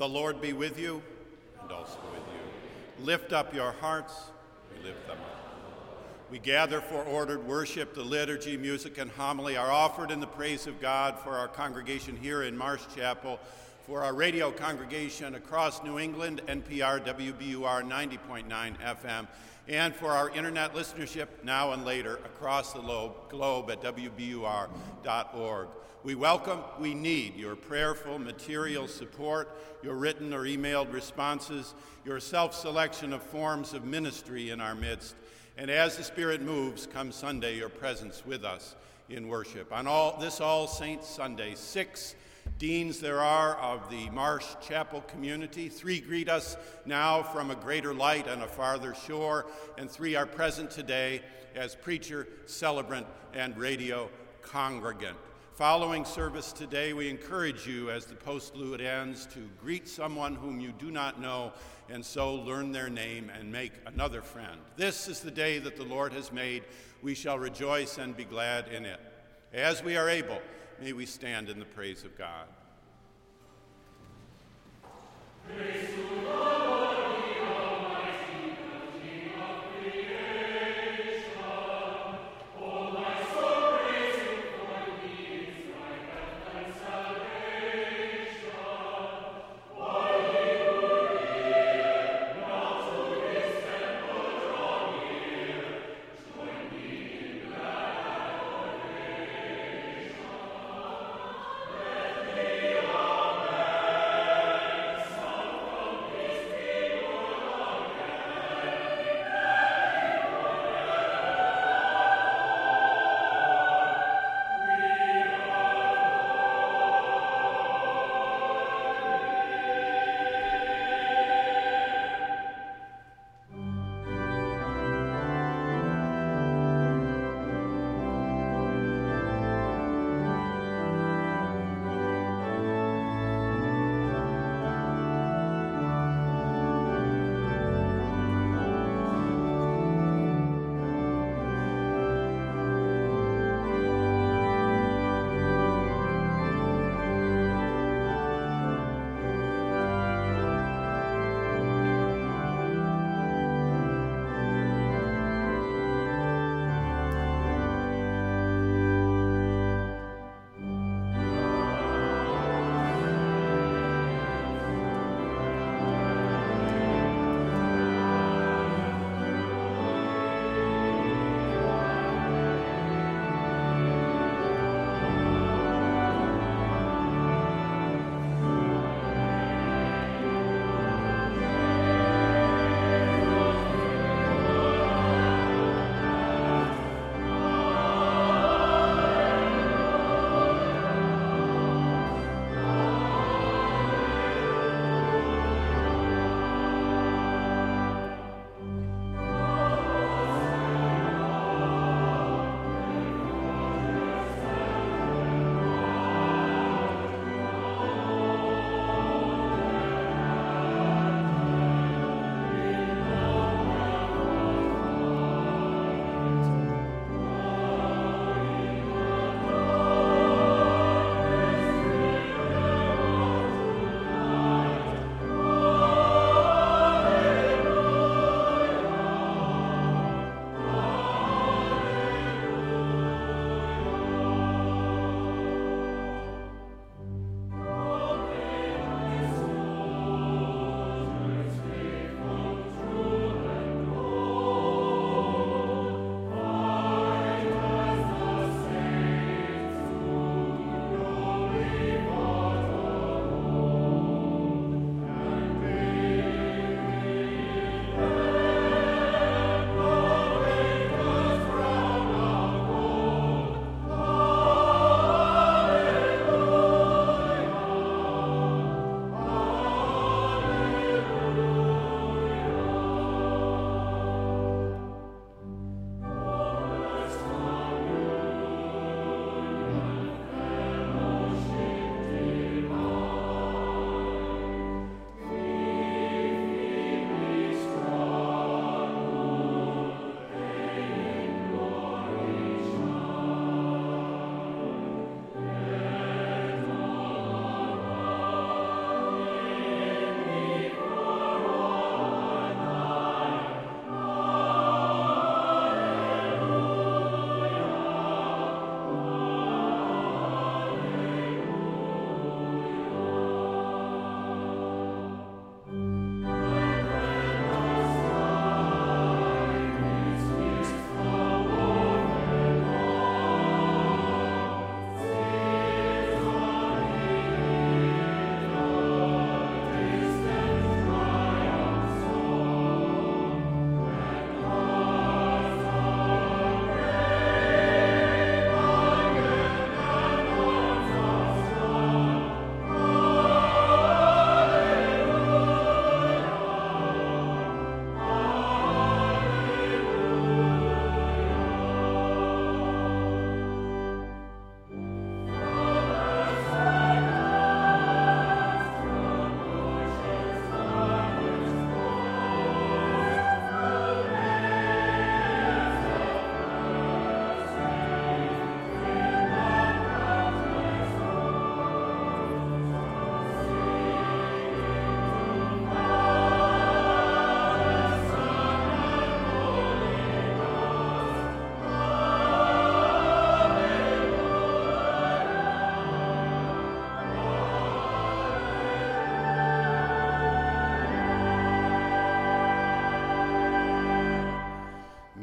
The Lord be with you and also with you. Lift up your hearts, we lift them up. We gather for ordered worship. The liturgy, music, and homily are offered in the praise of God for our congregation here in Marsh Chapel, for our radio congregation across New England, NPR WBUR 90.9 FM, and for our internet listenership now and later across the globe at WBUR.org. We welcome, we need your prayerful material support, your written or emailed responses, your self selection of forms of ministry in our midst. And as the Spirit moves, come Sunday, your presence with us in worship. On all, this All Saints Sunday, six deans there are of the Marsh Chapel community. Three greet us now from a greater light and a farther shore, and three are present today as preacher, celebrant, and radio congregant. Following service today, we encourage you as the postlude ends to greet someone whom you do not know and so learn their name and make another friend. This is the day that the Lord has made. We shall rejoice and be glad in it. As we are able, may we stand in the praise of God. Praise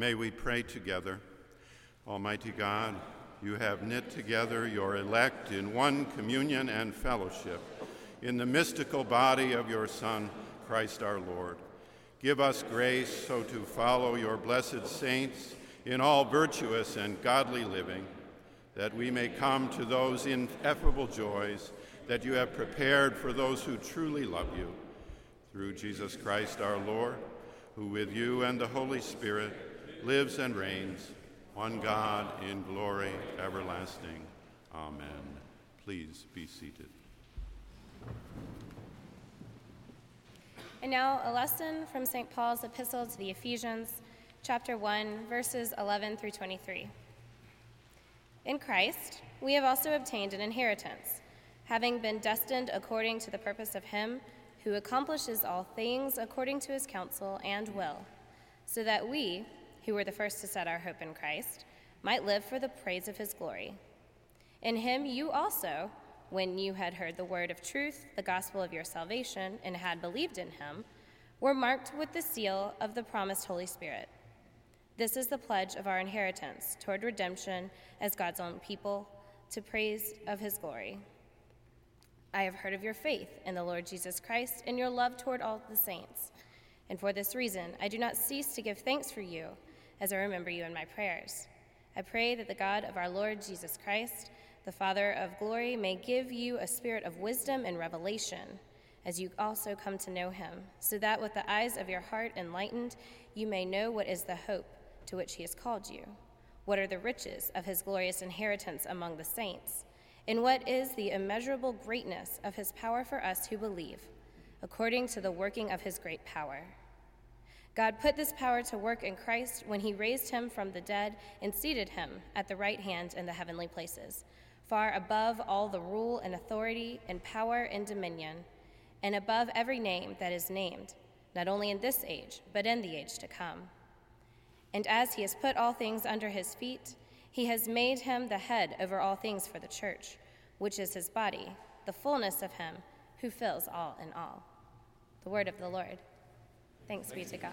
May we pray together. Almighty God, you have knit together your elect in one communion and fellowship in the mystical body of your Son, Christ our Lord. Give us grace so to follow your blessed saints in all virtuous and godly living, that we may come to those ineffable joys that you have prepared for those who truly love you. Through Jesus Christ our Lord, who with you and the Holy Spirit lives and reigns, one God in glory everlasting. Amen. Please be seated. And now, a lesson from St. Paul's epistle to the Ephesians, chapter 1, verses 11 through 23. In Christ, we have also obtained an inheritance, having been destined according to the purpose of Him who accomplishes all things according to His counsel and will, so that we, who were the first to set our hope in Christ, might live for the praise of his glory. In him you also, when you had heard the word of truth, the gospel of your salvation, and had believed in him, were marked with the seal of the promised Holy Spirit. This is the pledge of our inheritance toward redemption as God's own people, to praise of his glory. I have heard of your faith in the Lord Jesus Christ and your love toward all the saints. And for this reason, I do not cease to give thanks for you as I remember you in my prayers. I pray that the God of our Lord Jesus Christ, the Father of glory, may give you a spirit of wisdom and revelation as you also come to know him, so that with the eyes of your heart enlightened, you may know what is the hope to which he has called you, what are the riches of his glorious inheritance among the saints, and what is the immeasurable greatness of his power for us who believe, according to the working of his great power. God put this power to work in Christ when he raised him from the dead and seated him at the right hand in the heavenly places, far above all the rule and authority and power and dominion, and above every name that is named, not only in this age, but in the age to come. And as he has put all things under his feet, he has made him the head over all things for the church, which is his body, the fullness of him who fills all in all. The word of the Lord. Thanks be to God.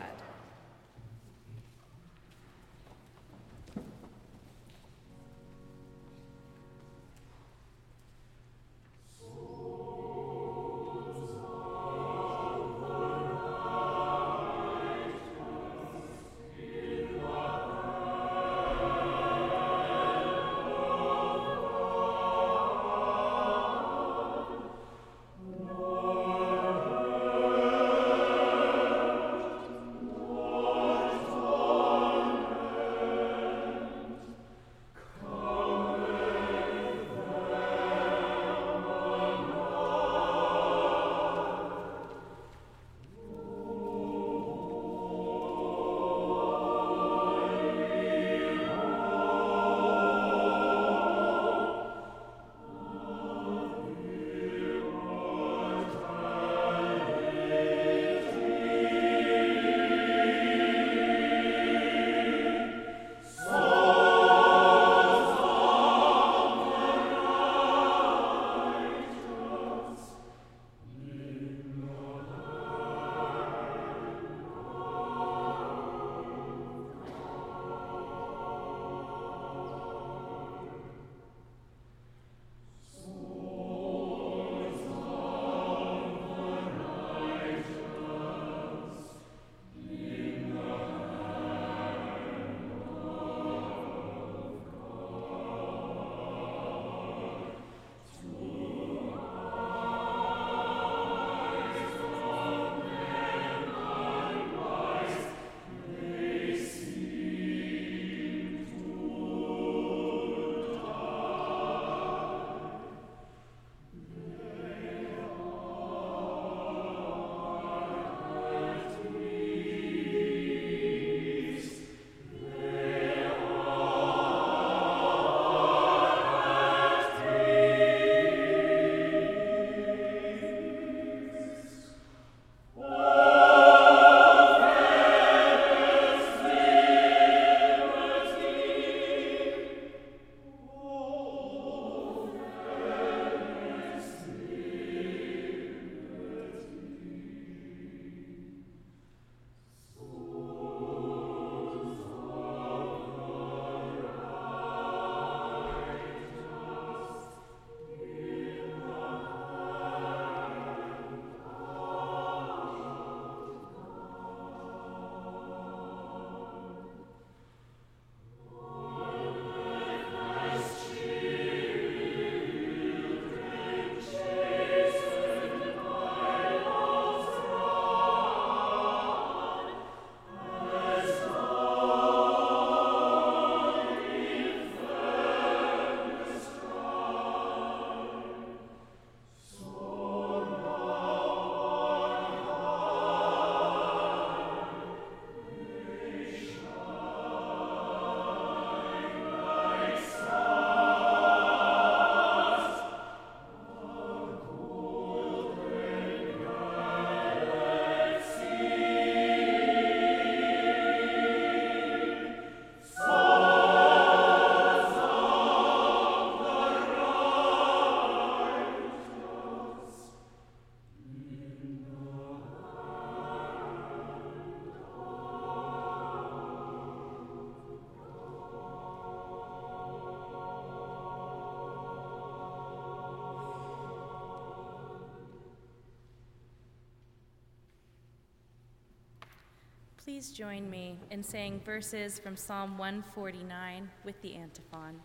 Please join me in saying verses from Psalm 149 with the antiphon.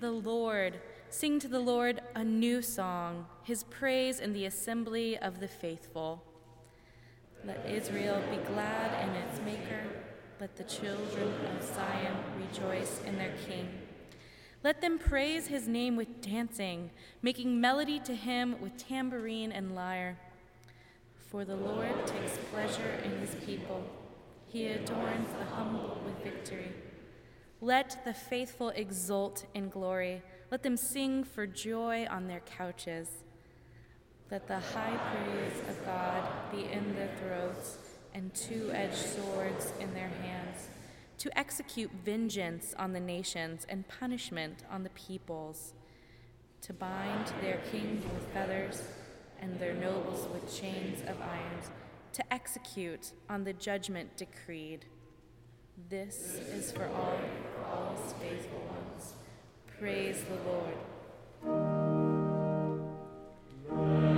The Lord. Sing to the Lord a new song, his praise in the assembly of the faithful. Let Israel be glad in its Maker. Let the children of Zion rejoice in their King. Let them praise his name with dancing, making melody to him with tambourine and lyre. For the Lord takes pleasure in his people, he adorns the humble with victory. Let the faithful exult in glory. Let them sing for joy on their couches. Let the high praise of God be in their throats and two edged swords in their hands, to execute vengeance on the nations and punishment on the peoples, to bind their kings with feathers and their nobles with chains of iron, to execute on the judgment decreed. This is for all, all faithful ones. Praise the Lord. Please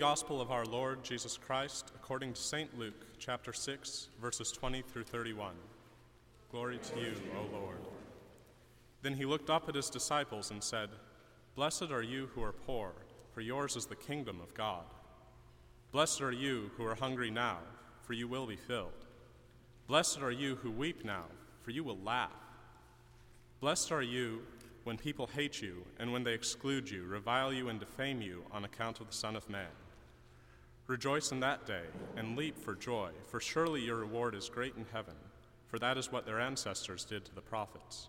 Gospel of our Lord Jesus Christ according to St. Luke, chapter 6, verses 20 through 31. Glory to you, O Lord. Then he looked up at his disciples and said, Blessed are you who are poor, for yours is the kingdom of God. Blessed are you who are hungry now, for you will be filled. Blessed are you who weep now, for you will laugh. Blessed are you when people hate you, and when they exclude you, revile you, and defame you on account of the Son of Man. Rejoice in that day, and leap for joy, for surely your reward is great in heaven, for that is what their ancestors did to the prophets.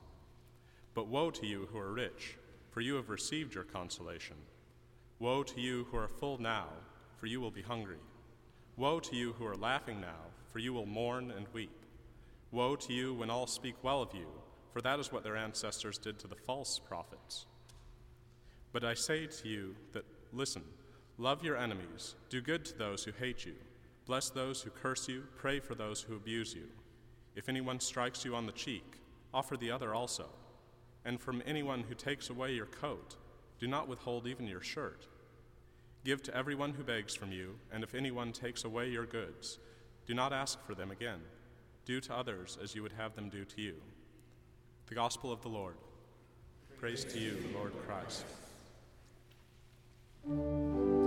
But woe to you who are rich, for you have received your consolation. Woe to you who are full now, for you will be hungry. Woe to you who are laughing now, for you will mourn and weep. Woe to you when all speak well of you, for that is what their ancestors did to the false prophets. But I say to you that, listen, love your enemies, do good to those who hate you, bless those who curse you, pray for those who abuse you. If anyone strikes you on the cheek, offer the other also. And from anyone who takes away your coat, do not withhold even your shirt. Give to everyone who begs from you, and if anyone takes away your goods, do not ask for them again. Do to others as you would have them do to you. The Gospel of the Lord. Praise to you, Lord Christ. Please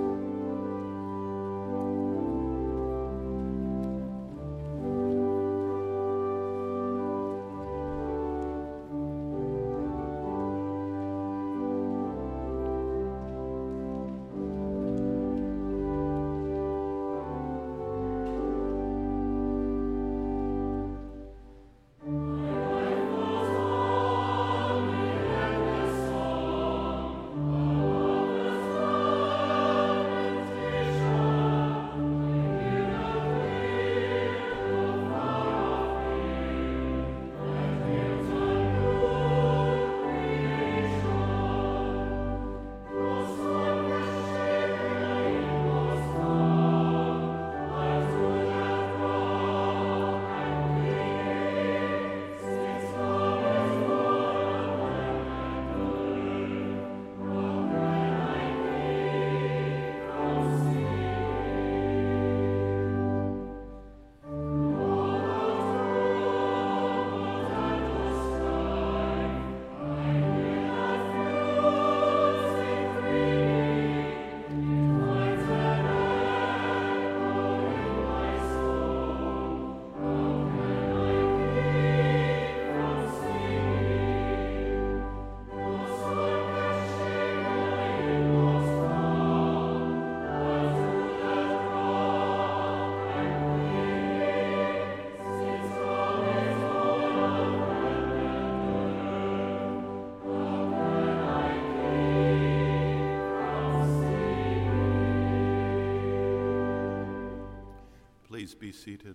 seated.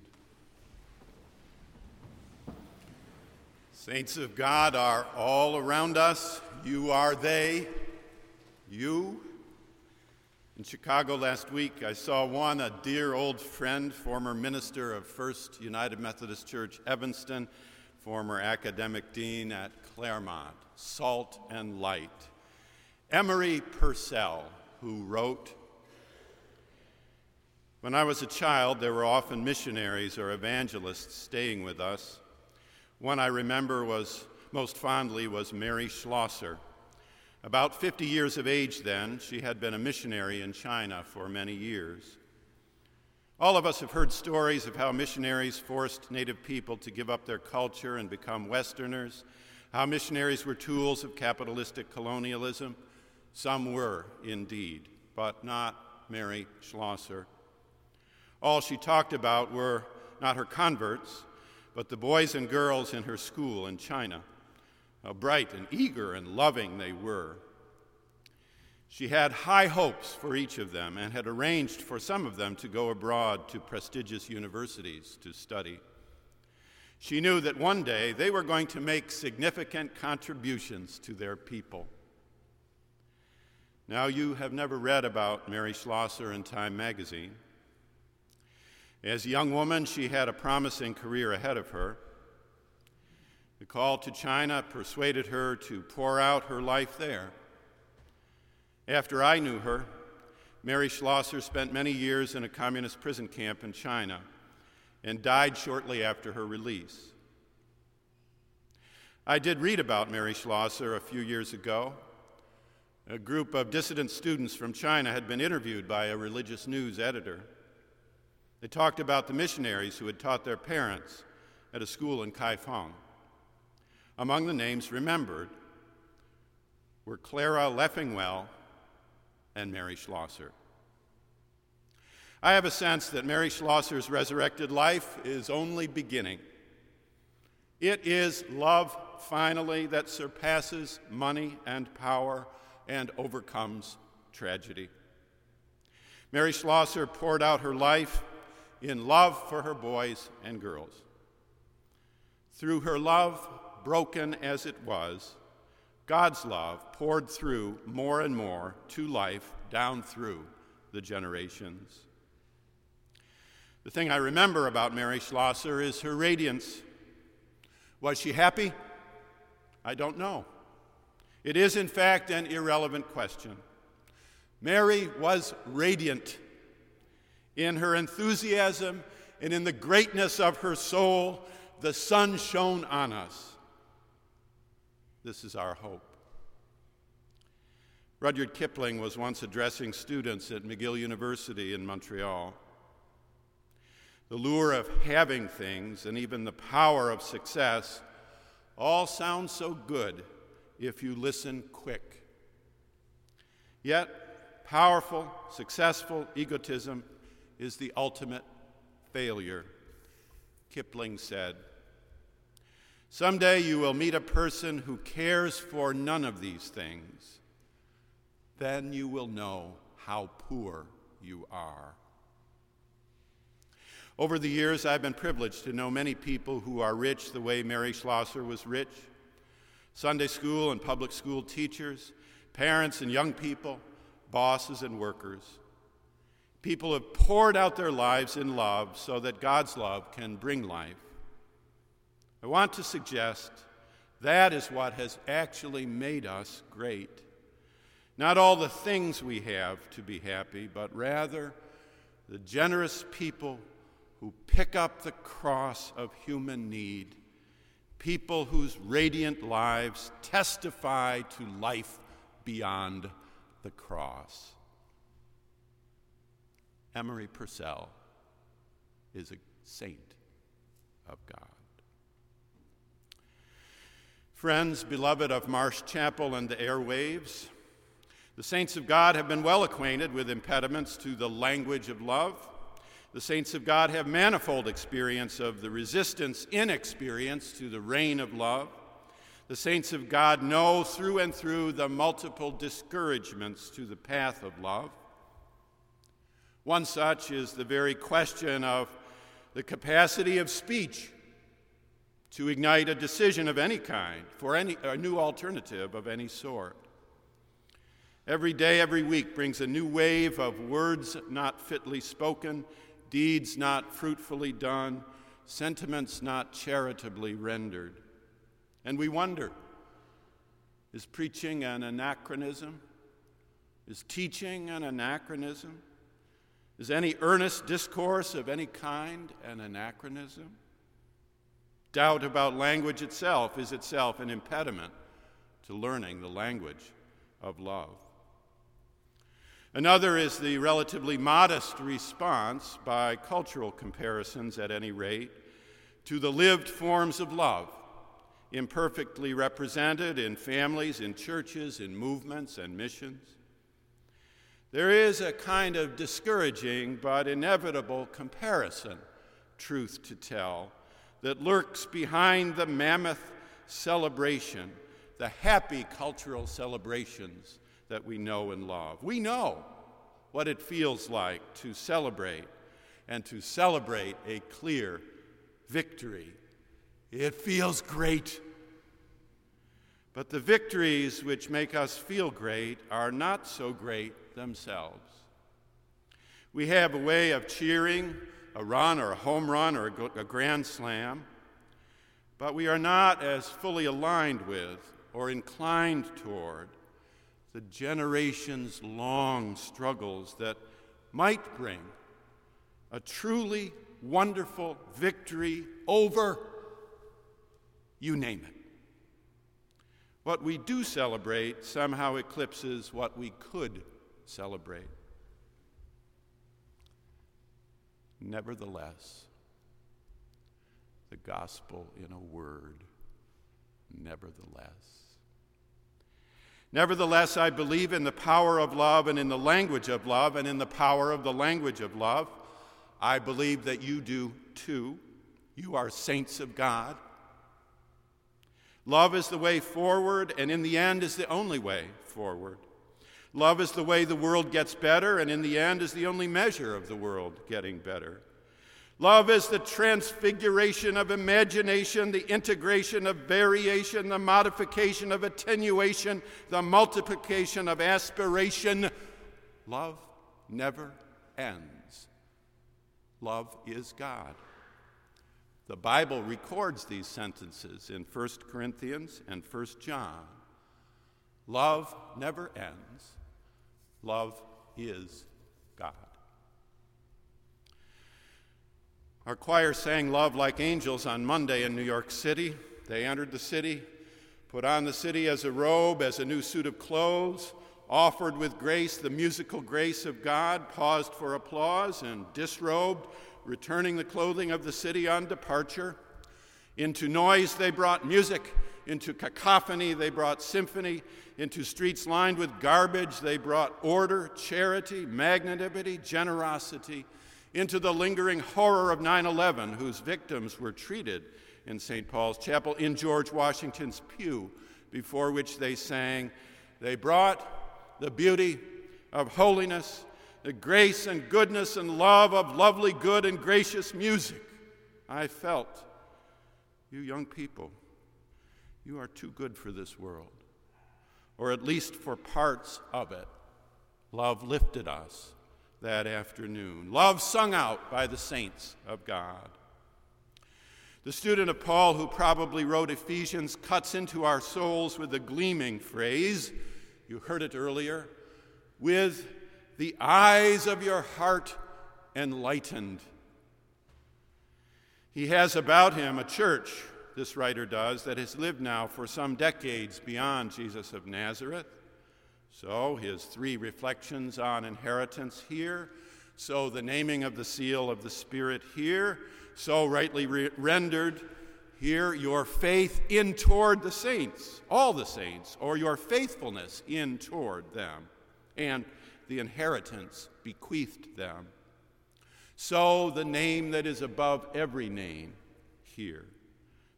Saints of God are all around us. You are they. You. In Chicago last week, I saw one, a dear old friend, former minister of First United Methodist Church, Evanston, former academic dean at Claremont, Salt and Light. Emery Purcell, who wrote, when I was a child, there were often missionaries or evangelists staying with us. One I remember was most fondly was Mary Schlosser. About 50 years of age then, she had been a missionary in China for many years. All of us have heard stories of how missionaries forced native people to give up their culture and become Westerners, how missionaries were tools of capitalistic colonialism. Some were, indeed, but not Mary Schlosser. All she talked about were not her converts, but the boys and girls in her school in China. How bright and eager and loving they were. She had high hopes for each of them and had arranged for some of them to go abroad to prestigious universities to study. She knew that one day they were going to make significant contributions to their people. Now, you have never read about Mary Schlosser in Time magazine. As a young woman, she had a promising career ahead of her. The call to China persuaded her to pour out her life there. After I knew her, Mary Schlosser spent many years in a communist prison camp in China and died shortly after her release. I did read about Mary Schlosser a few years ago. A group of dissident students from China had been interviewed by a religious news editor. They talked about the missionaries who had taught their parents at a school in Kaifeng. Among the names remembered were Clara Leffingwell and Mary Schlosser. I have a sense that Mary Schlosser's resurrected life is only beginning. It is love, finally, that surpasses money and power and overcomes tragedy. Mary Schlosser poured out her life in love for her boys and girls. Through her love, broken as it was, God's love poured through more and more to life down through the generations. The thing I remember about Mary Schlosser is her radiance. Was she happy? I don't know. It is, in fact, an irrelevant question. Mary was radiant in her enthusiasm and in the greatness of her soul. The sun shone on us. This is our hope. Rudyard Kipling was once addressing students at McGill University in Montreal. The lure of having things and even the power of success all sound so good if you listen quick. Yet, powerful, successful egotism is the ultimate failure. Kipling said, Someday you will meet a person who cares for none of these things. Then you will know how poor you are. Over the years, I've been privileged to know many people who are rich the way Mary Schlosser was rich Sunday school and public school teachers, parents and young people, bosses and workers. People have poured out their lives in love so that God's love can bring life. I want to suggest that is what has actually made us great. Not all the things we have to be happy, but rather the generous people who pick up the cross of human need, people whose radiant lives testify to life beyond the cross. Emery Purcell is a saint of God. Friends, beloved of Marsh Chapel and the airwaves, the saints of God have been well acquainted with impediments to the language of love. The saints of God have manifold experience of the resistance, inexperience to the reign of love. The saints of God know through and through the multiple discouragements to the path of love. One such is the very question of the capacity of speech to ignite a decision of any kind for any, a new alternative of any sort. Every day, every week brings a new wave of words not fitly spoken, deeds not fruitfully done, sentiments not charitably rendered. And we wonder is preaching an anachronism? Is teaching an anachronism? Is any earnest discourse of any kind an anachronism? Doubt about language itself is itself an impediment to learning the language of love. Another is the relatively modest response, by cultural comparisons at any rate, to the lived forms of love, imperfectly represented in families, in churches, in movements, and missions. There is a kind of discouraging but inevitable comparison, truth to tell, that lurks behind the mammoth celebration, the happy cultural celebrations that we know and love. We know what it feels like to celebrate and to celebrate a clear victory. It feels great. But the victories which make us feel great are not so great themselves. We have a way of cheering a run or a home run or a grand slam, but we are not as fully aligned with or inclined toward the generations long struggles that might bring a truly wonderful victory over, you name it. What we do celebrate somehow eclipses what we could celebrate. Nevertheless, the gospel in a word, nevertheless. Nevertheless, I believe in the power of love and in the language of love and in the power of the language of love. I believe that you do too. You are saints of God. Love is the way forward, and in the end is the only way forward. Love is the way the world gets better, and in the end is the only measure of the world getting better. Love is the transfiguration of imagination, the integration of variation, the modification of attenuation, the multiplication of aspiration. Love never ends. Love is God. The Bible records these sentences in 1 Corinthians and 1 John. Love never ends. Love is God. Our choir sang Love Like Angels on Monday in New York City. They entered the city, put on the city as a robe, as a new suit of clothes, offered with grace the musical grace of God, paused for applause, and disrobed, returning the clothing of the city on departure. Into noise they brought music, into cacophony they brought symphony, into streets lined with garbage they brought order, charity, magnanimity, generosity into the lingering horror of 9 11, whose victims were treated in St. Paul's Chapel in George Washington's pew, before which they sang, They brought the beauty of holiness, the grace and goodness and love of lovely, good, and gracious music. I felt, you young people, you are too good for this world, or at least for parts of it. Love lifted us that afternoon. Love sung out by the saints of God. The student of Paul who probably wrote Ephesians cuts into our souls with a gleaming phrase. You heard it earlier. With the eyes of your heart enlightened. He has about him a church, this writer does, that has lived now for some decades beyond Jesus of Nazareth. So, his three reflections on inheritance here. So, the naming of the seal of the Spirit here. So, rightly re- rendered here, your faith in toward the saints, all the saints, or your faithfulness in toward them, and the inheritance bequeathed them. So, the name that is above every name here.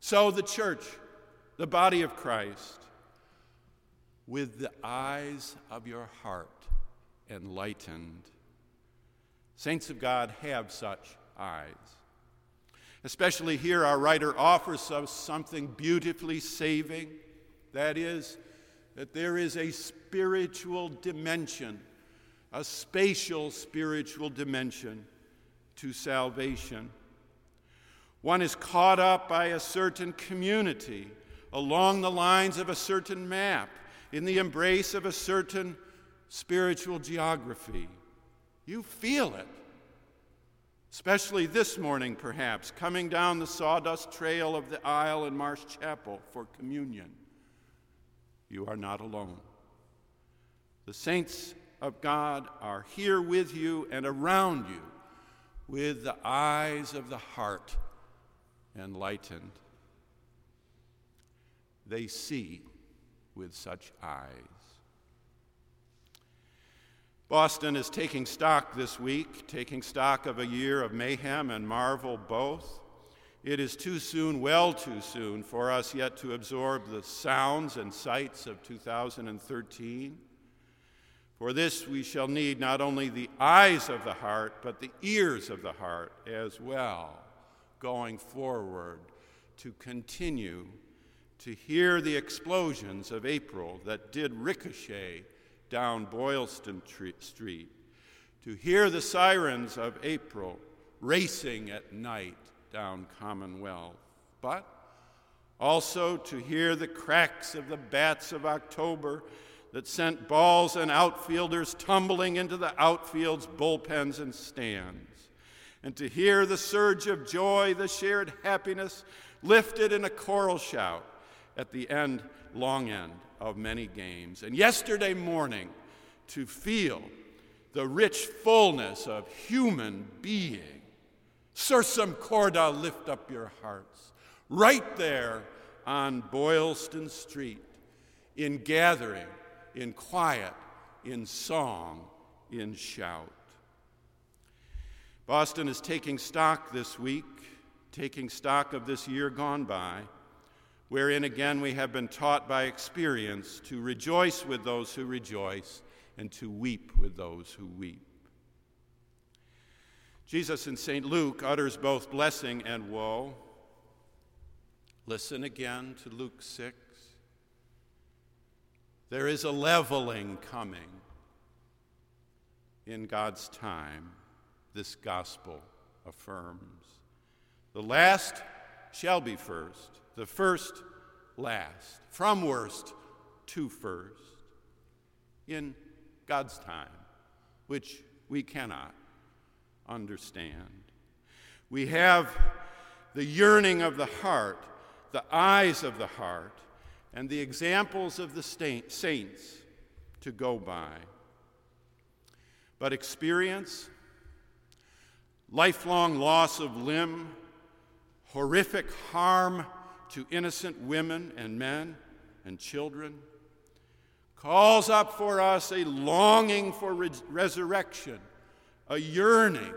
So, the church, the body of Christ with the eyes of your heart enlightened. Saints of God have such eyes. Especially here, our writer offers us something beautifully saving that is, that there is a spiritual dimension, a spatial spiritual dimension to salvation. One is caught up by a certain community along the lines of a certain map in the embrace of a certain spiritual geography. You feel it. Especially this morning, perhaps, coming down the sawdust trail of the aisle in Marsh Chapel for communion. You are not alone. The saints of God are here with you and around you with the eyes of the heart enlightened. They see with such eyes. Boston is taking stock this week, taking stock of a year of mayhem and marvel both. It is too soon, well too soon, for us yet to absorb the sounds and sights of 2013. For this we shall need not only the eyes of the heart, but the ears of the heart as well, going forward to continue to hear the explosions of April that did ricochet down Boylston Street, to hear the sirens of April racing at night down Commonwealth, but also to hear the cracks of the bats of October that sent balls and outfielders tumbling into the outfield's bullpens and stands, and to hear the surge of joy, the shared happiness lifted in a choral shout at the end, long end of many games. And yesterday morning, to feel the rich fullness of human being. Sursum corda, lift up your hearts. Right there on Boylston Street, in gathering, in quiet, in song, in shout. Boston is taking stock this week, taking stock of this year gone by wherein again we have been taught by experience to rejoice with those who rejoice and to weep with those who weep. Jesus in St. Luke utters both blessing and woe. Listen again to Luke 6. There is a leveling coming in God's time, this gospel affirms. The last shall be first, the first last, from worst to first, in God's time, which we cannot understand. We have the yearning of the heart, the eyes of the heart, and the examples of the saints to go by. But experience, lifelong loss of limb, horrific harm to innocent women and men and children, calls up for us a longing for re- resurrection, a yearning,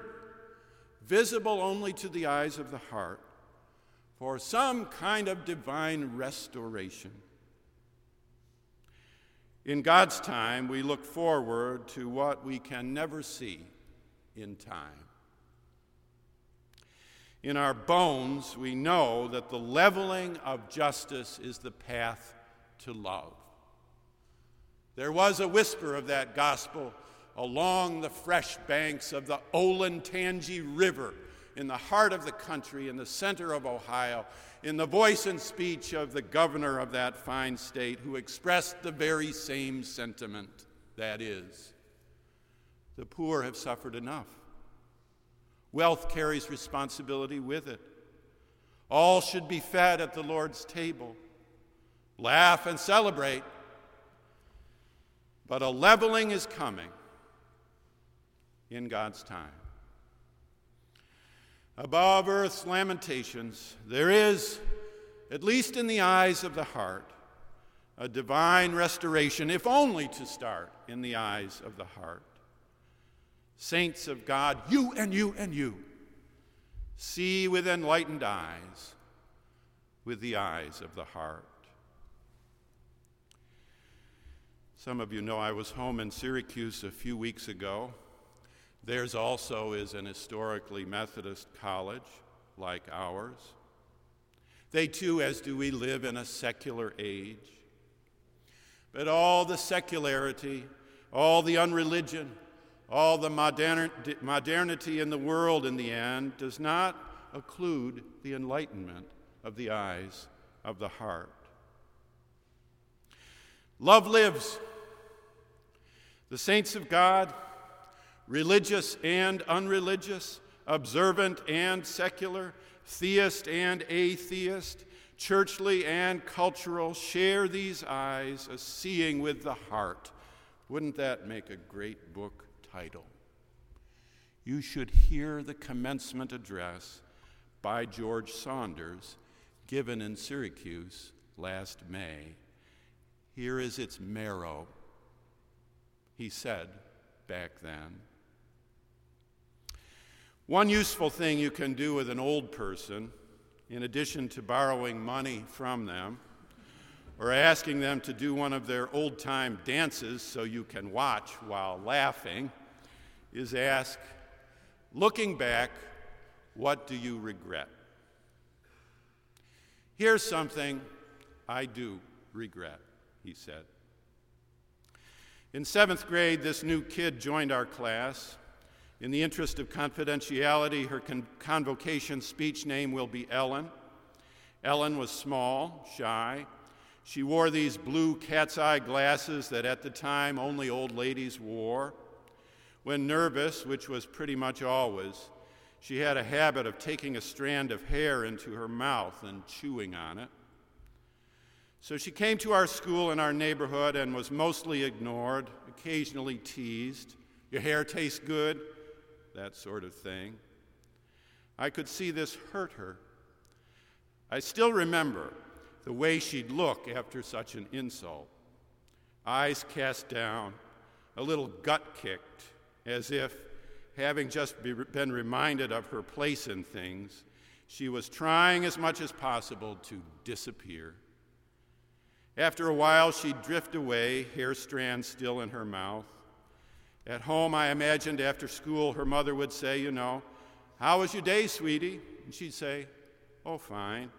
visible only to the eyes of the heart, for some kind of divine restoration. In God's time, we look forward to what we can never see in time. In our bones, we know that the leveling of justice is the path to love. There was a whisper of that gospel along the fresh banks of the Olentangy River in the heart of the country, in the center of Ohio, in the voice and speech of the governor of that fine state who expressed the very same sentiment that is, the poor have suffered enough. Wealth carries responsibility with it. All should be fed at the Lord's table. Laugh and celebrate. But a leveling is coming in God's time. Above earth's lamentations, there is, at least in the eyes of the heart, a divine restoration, if only to start in the eyes of the heart. Saints of God, you and you and you, see with enlightened eyes, with the eyes of the heart. Some of you know I was home in Syracuse a few weeks ago Theirs also is an historically Methodist college like ours. They too, as do we, live in a secular age. But all the secularity, all the unreligion, all the modern, modernity in the world in the end does not occlude the enlightenment of the eyes of the heart. Love lives. The saints of God religious and unreligious, observant and secular, theist and atheist, churchly and cultural, share these eyes, a seeing with the heart. Wouldn't that make a great book title? You should hear the commencement address by George Saunders given in Syracuse last May. Here is its marrow. He said back then. One useful thing you can do with an old person, in addition to borrowing money from them or asking them to do one of their old time dances so you can watch while laughing, is ask, looking back, what do you regret? Here's something I do regret, he said. In seventh grade, this new kid joined our class. In the interest of confidentiality, her con- convocation speech name will be Ellen. Ellen was small, shy. She wore these blue cat's eye glasses that at the time only old ladies wore. When nervous, which was pretty much always, she had a habit of taking a strand of hair into her mouth and chewing on it. So she came to our school in our neighborhood and was mostly ignored, occasionally teased. Your hair tastes good that sort of thing. I could see this hurt her. I still remember the way she'd look after such an insult eyes cast down, a little gut kicked, as if, having just be, been reminded of her place in things, she was trying as much as possible to disappear. After a while, she'd drift away, hair strands still in her mouth. At home, I imagined after school her mother would say, You know, How was your day, sweetie? And she'd say, Oh, fine.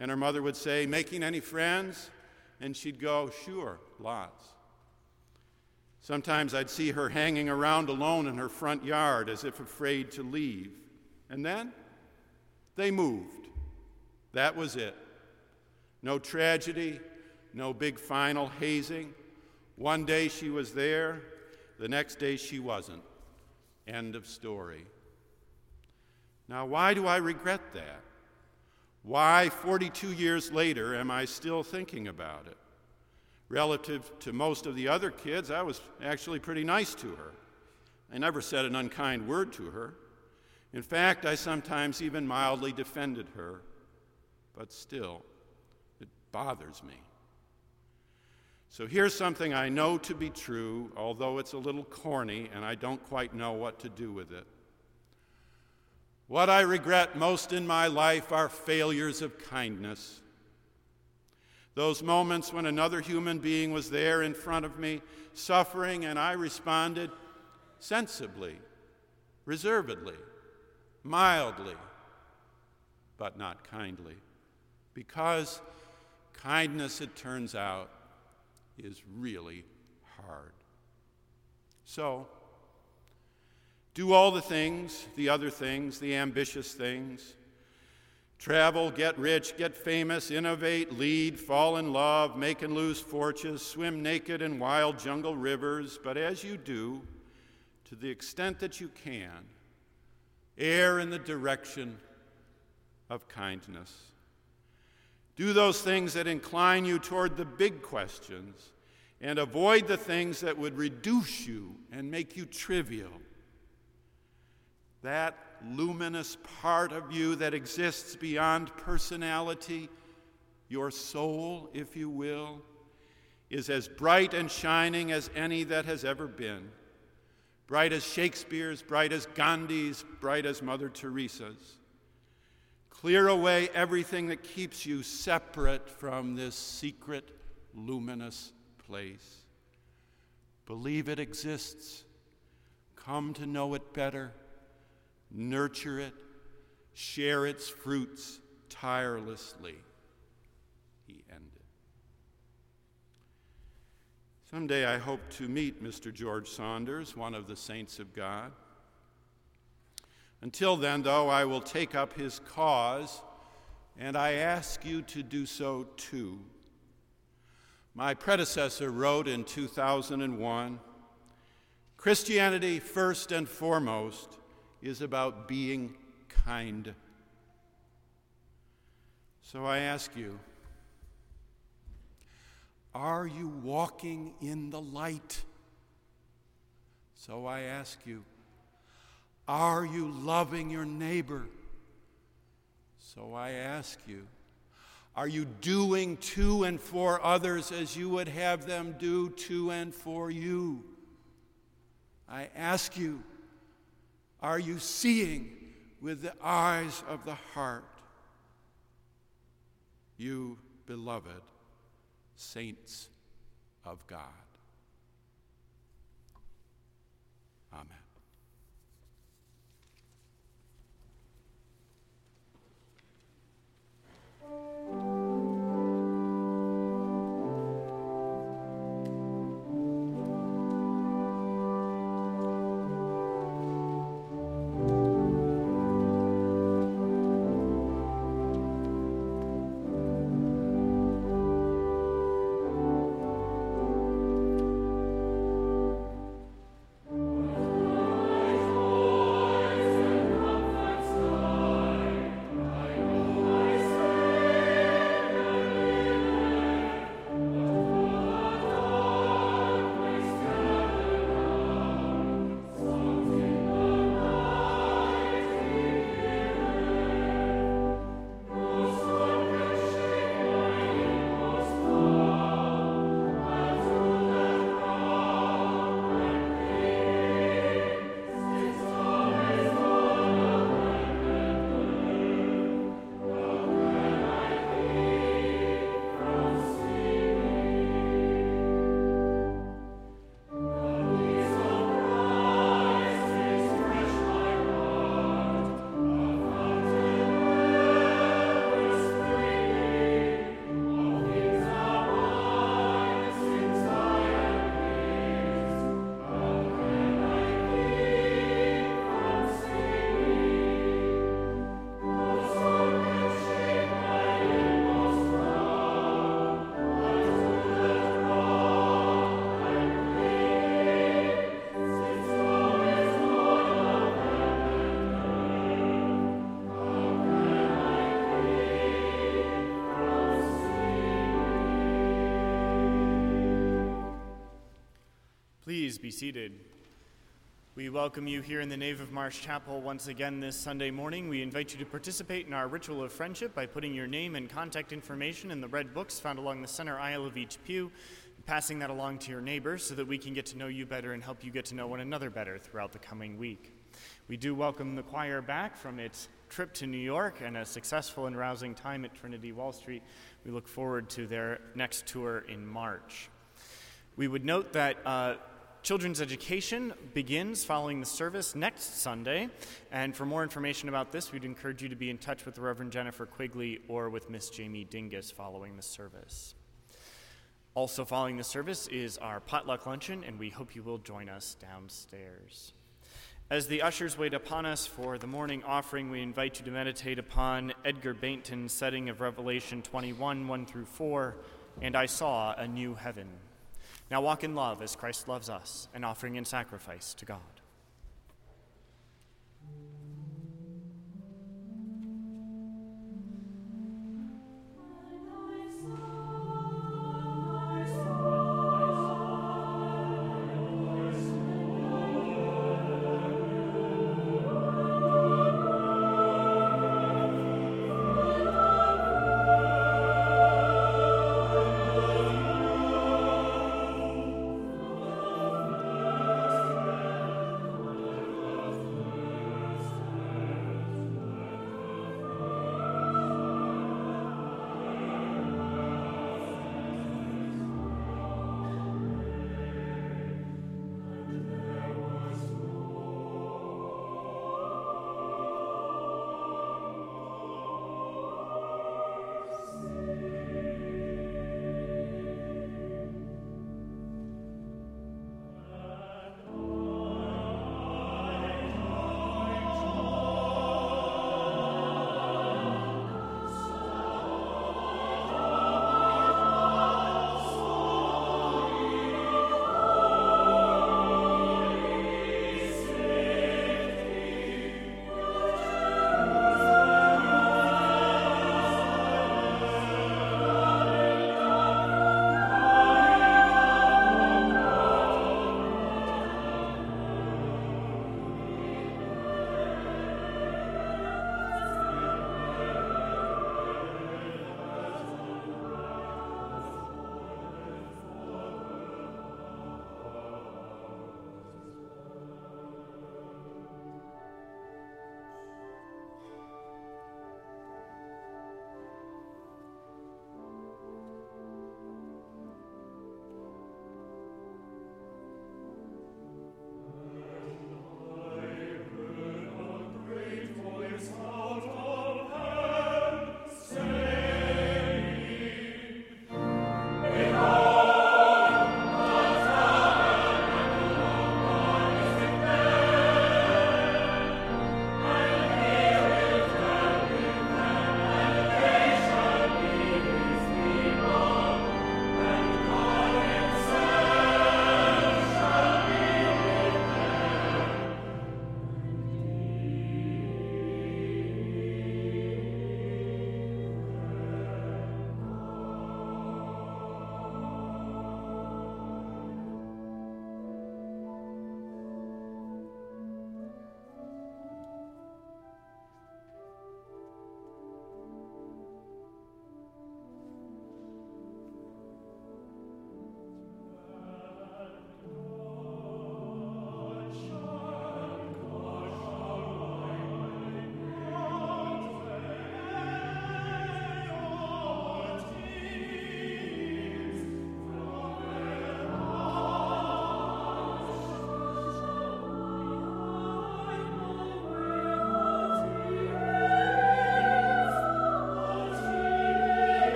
And her mother would say, Making any friends? And she'd go, Sure, lots. Sometimes I'd see her hanging around alone in her front yard as if afraid to leave. And then they moved. That was it. No tragedy, no big final hazing. One day she was there, the next day she wasn't. End of story. Now, why do I regret that? Why, 42 years later, am I still thinking about it? Relative to most of the other kids, I was actually pretty nice to her. I never said an unkind word to her. In fact, I sometimes even mildly defended her. But still, it bothers me. So here's something I know to be true, although it's a little corny and I don't quite know what to do with it. What I regret most in my life are failures of kindness. Those moments when another human being was there in front of me, suffering, and I responded sensibly, reservedly, mildly, but not kindly. Because kindness, it turns out, is really hard. So, do all the things, the other things, the ambitious things. Travel, get rich, get famous, innovate, lead, fall in love, make and lose fortunes, swim naked in wild jungle rivers. But as you do, to the extent that you can, err in the direction of kindness. Do those things that incline you toward the big questions and avoid the things that would reduce you and make you trivial that luminous part of you that exists beyond personality, your soul, if you will, is as bright and shining as any that has ever been. Bright as Shakespeare's, bright as Gandhi's, bright as Mother Teresa's. Clear away everything that keeps you separate from this secret, luminous place. Believe it exists. Come to know it better nurture it, share its fruits tirelessly. He ended. Someday I hope to meet Mr. George Saunders, one of the saints of God. Until then, though, I will take up his cause, and I ask you to do so too. My predecessor wrote in 2001 Christianity, first and foremost, is about being kind. So I ask you, are you walking in the light? So I ask you, are you loving your neighbor? So I ask you, are you doing to and for others as you would have them do to and for you? I ask you, are you seeing with the eyes of the heart? You beloved saints of God. Amen. Be seated. We welcome you here in the nave of Marsh Chapel once again this Sunday morning. We invite you to participate in our ritual of friendship by putting your name and contact information in the red books found along the center aisle of each pew, passing that along to your neighbors so that we can get to know you better and help you get to know one another better throughout the coming week. We do welcome the choir back from its trip to New York and a successful and rousing time at Trinity Wall Street. We look forward to their next tour in March. We would note that uh, children's education begins following the service next Sunday. And for more information about this, we'd encourage you to be in touch with the Reverend Jennifer Quigley or with Miss Jamie Dingus following the service. Also, following the service is our potluck luncheon, and we hope you will join us downstairs. As the ushers wait upon us for the morning offering, we invite you to meditate upon Edgar Bainton's setting of Revelation 21 1 through 4, and I saw a new heaven. Now walk in love as Christ loves us, an offering and sacrifice to God.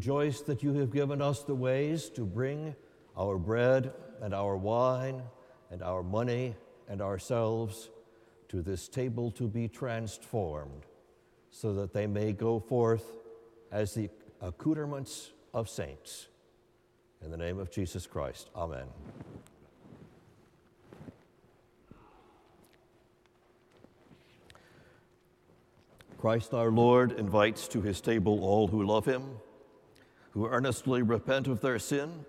Rejoice that you have given us the ways to bring our bread and our wine and our money and ourselves to this table to be transformed, so that they may go forth as the accoutrements of saints. In the name of Jesus Christ, amen. Christ our Lord invites to his table all who love him, who earnestly repent of their sin,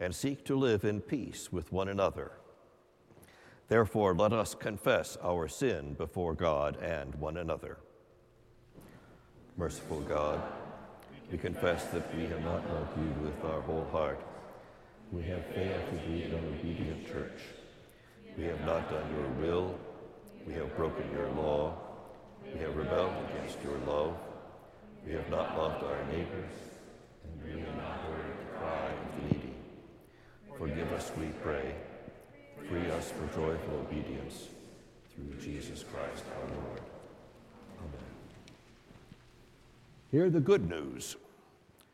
and seek to live in peace with one another. Therefore, let us confess our sin before God and one another. Merciful God, we confess that we have not loved you with our whole heart. We have failed to be an obedient church. We have not done your will. We have broken your law. We have rebelled against your love. We have not loved our neighbors, Forgive us, we pray. Free us for joyful obedience through Jesus Christ our Lord. Amen. Hear the good news.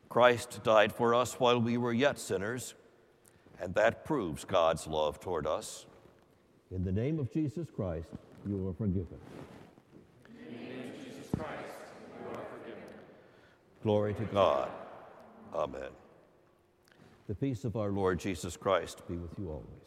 Christ died for us while we were yet sinners, and that proves God's love toward us. In the name of Jesus Christ, you are forgiven. In the name of Jesus Christ, you are forgiven. Glory to God. Amen. The peace of our Lord Jesus Christ be with you always.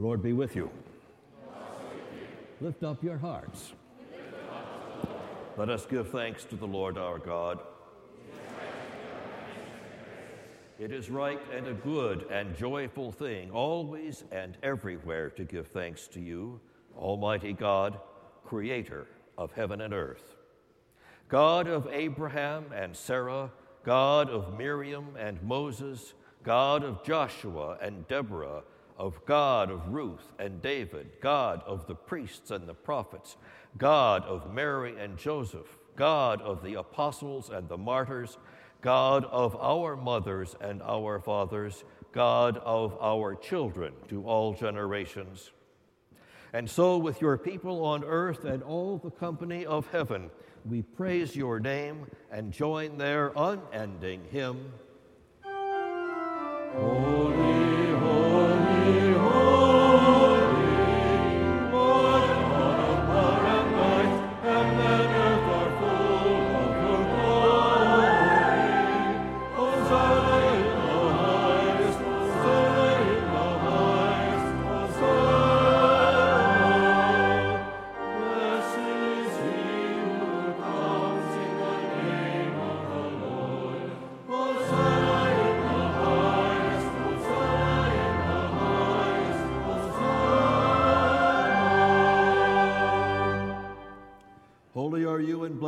The Lord be with you. Lift up your hearts. Let us give thanks to the Lord our God. It is right and a good and joyful thing, always and everywhere, to give thanks to you, Almighty God, Creator of heaven and earth. God of Abraham and Sarah, God of Miriam and Moses, God of Joshua and Deborah, of God of Ruth and David, God of the priests and the prophets, God of Mary and Joseph, God of the apostles and the martyrs, God of our mothers and our fathers, God of our children to all generations. And so, with your people on earth and all the company of heaven, we praise your name and join their unending hymn. Holy,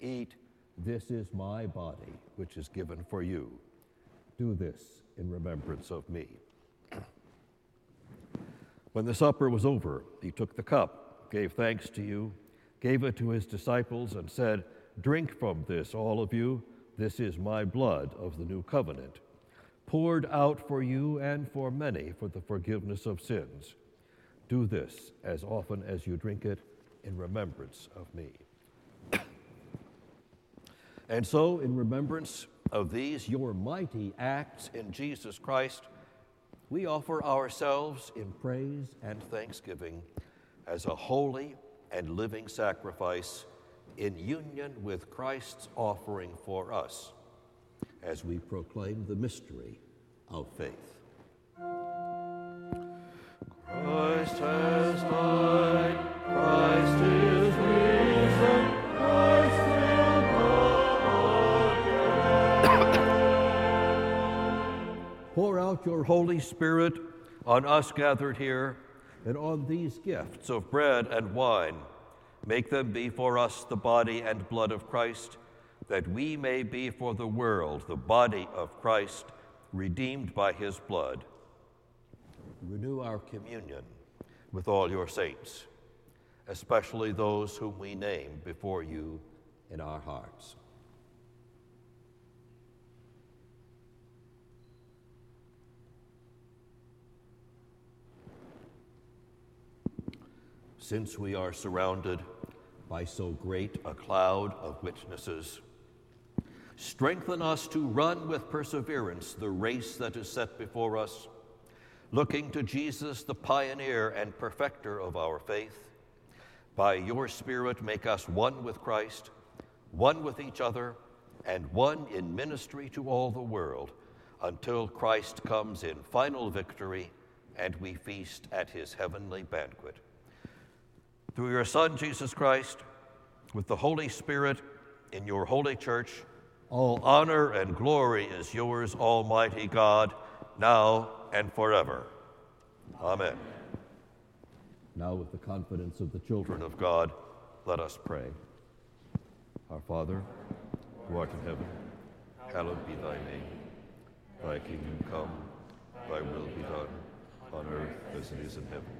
eat, this is my body, which is given for you. Do this in remembrance of me. When the supper was over, he took the cup, gave thanks to you, gave it to his disciples, and said, Drink from this, all of you. This is my blood of the new covenant, poured out for you and for many for the forgiveness of sins. Do this as often as you drink it in remembrance of me. And so, in remembrance of these, your mighty acts in Jesus Christ, we offer ourselves in praise and thanksgiving as a holy and living sacrifice in union with Christ's offering for us as we proclaim the mystery of faith. Christ has died, your Holy Spirit on us gathered here and on these gifts of bread and wine. Make them be for us the body and blood of Christ, that we may be for the world the body of Christ, redeemed by his blood. Renew our communion with all your saints, especially those whom we name before you in our hearts. Since we are surrounded by so great a cloud of witnesses, strengthen us to run with perseverance the race that is set before us, looking to Jesus, the pioneer and perfecter of our faith. By your Spirit, make us one with Christ, one with each other, and one in ministry to all the world, until Christ comes in final victory and we feast at his heavenly banquet through your Son, Jesus Christ, with the Holy Spirit in your holy church, all honor and glory is yours, Almighty God, now and forever. Amen. Now, with the confidence of the children of God, let us pray. Our Father, who art in heaven, hallowed be thy name. Thy kingdom come, thy will be done, on earth as it is in heaven.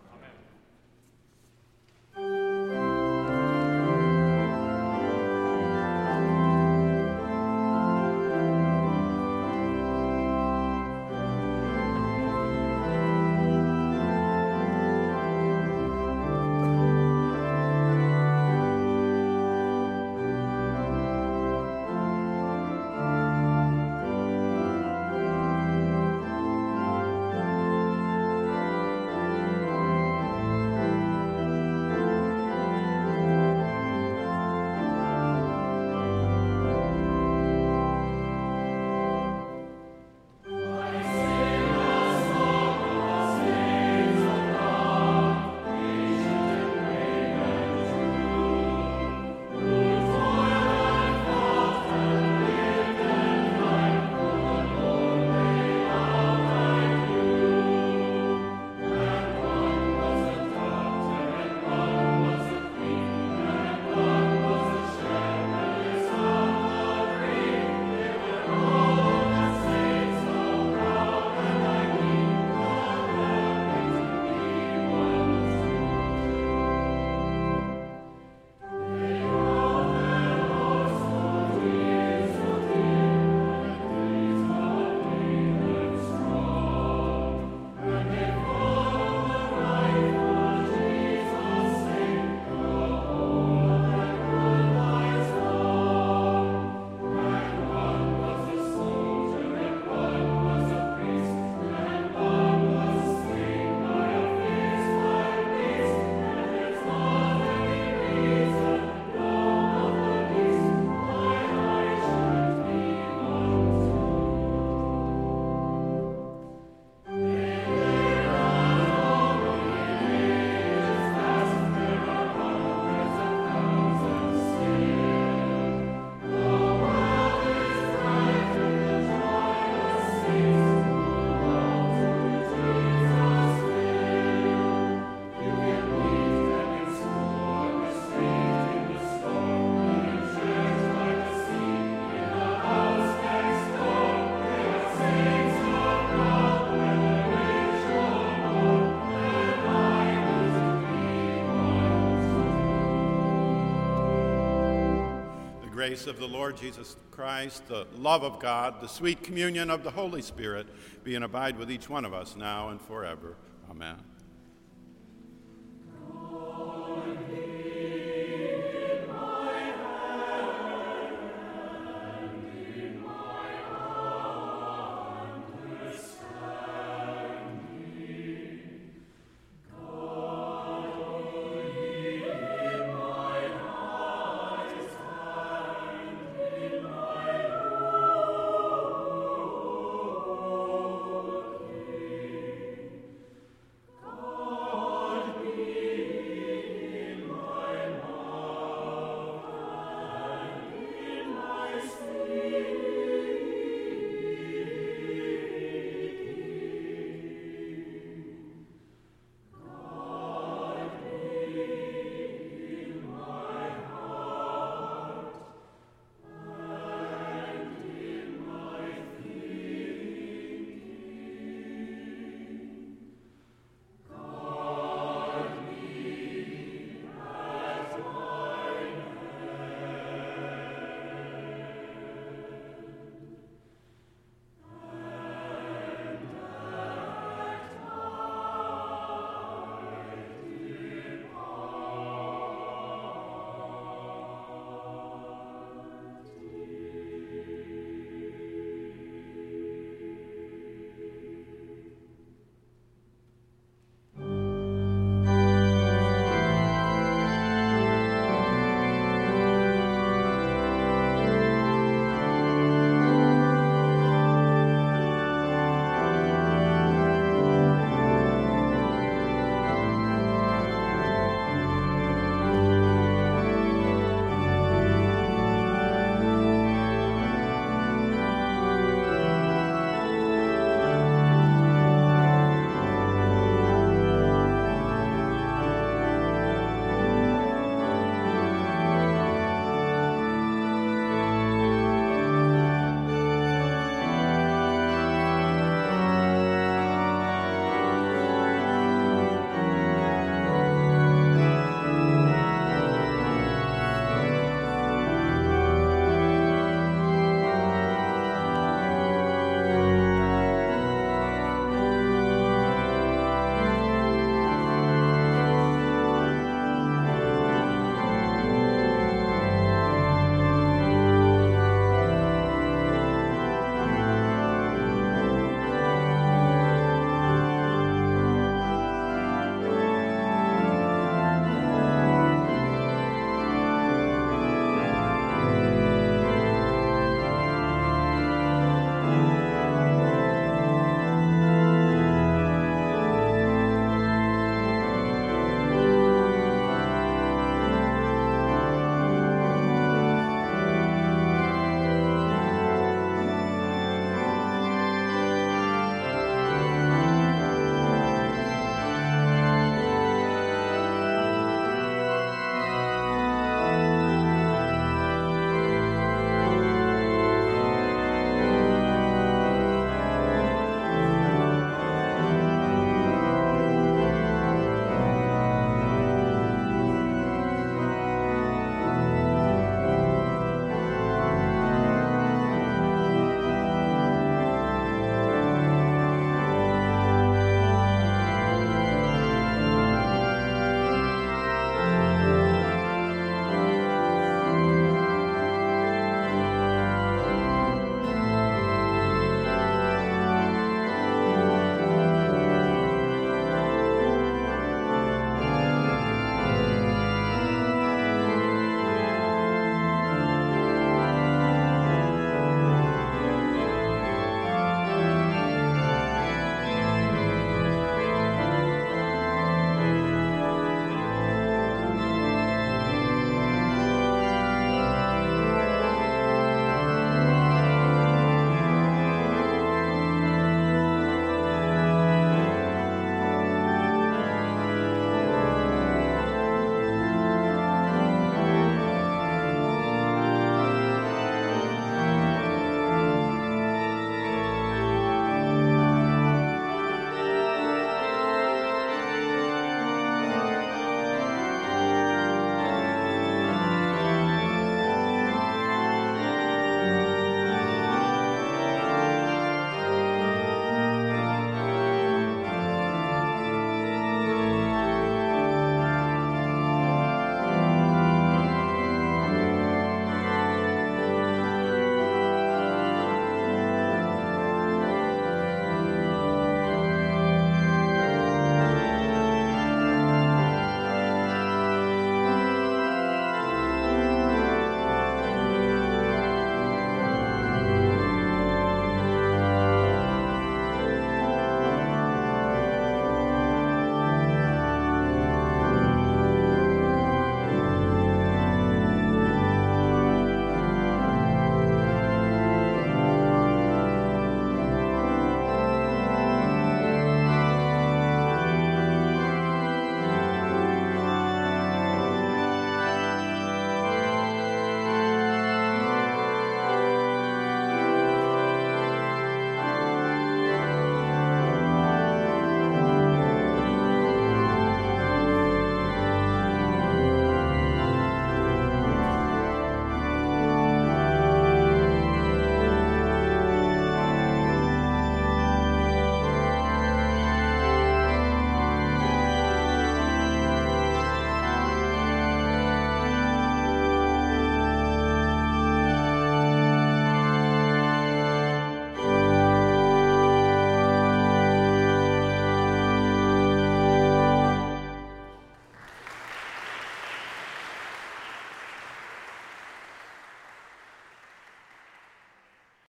Grace of the Lord Jesus Christ, the love of God, the sweet communion of the Holy Spirit be and abide with each one of us now and forever. Amen.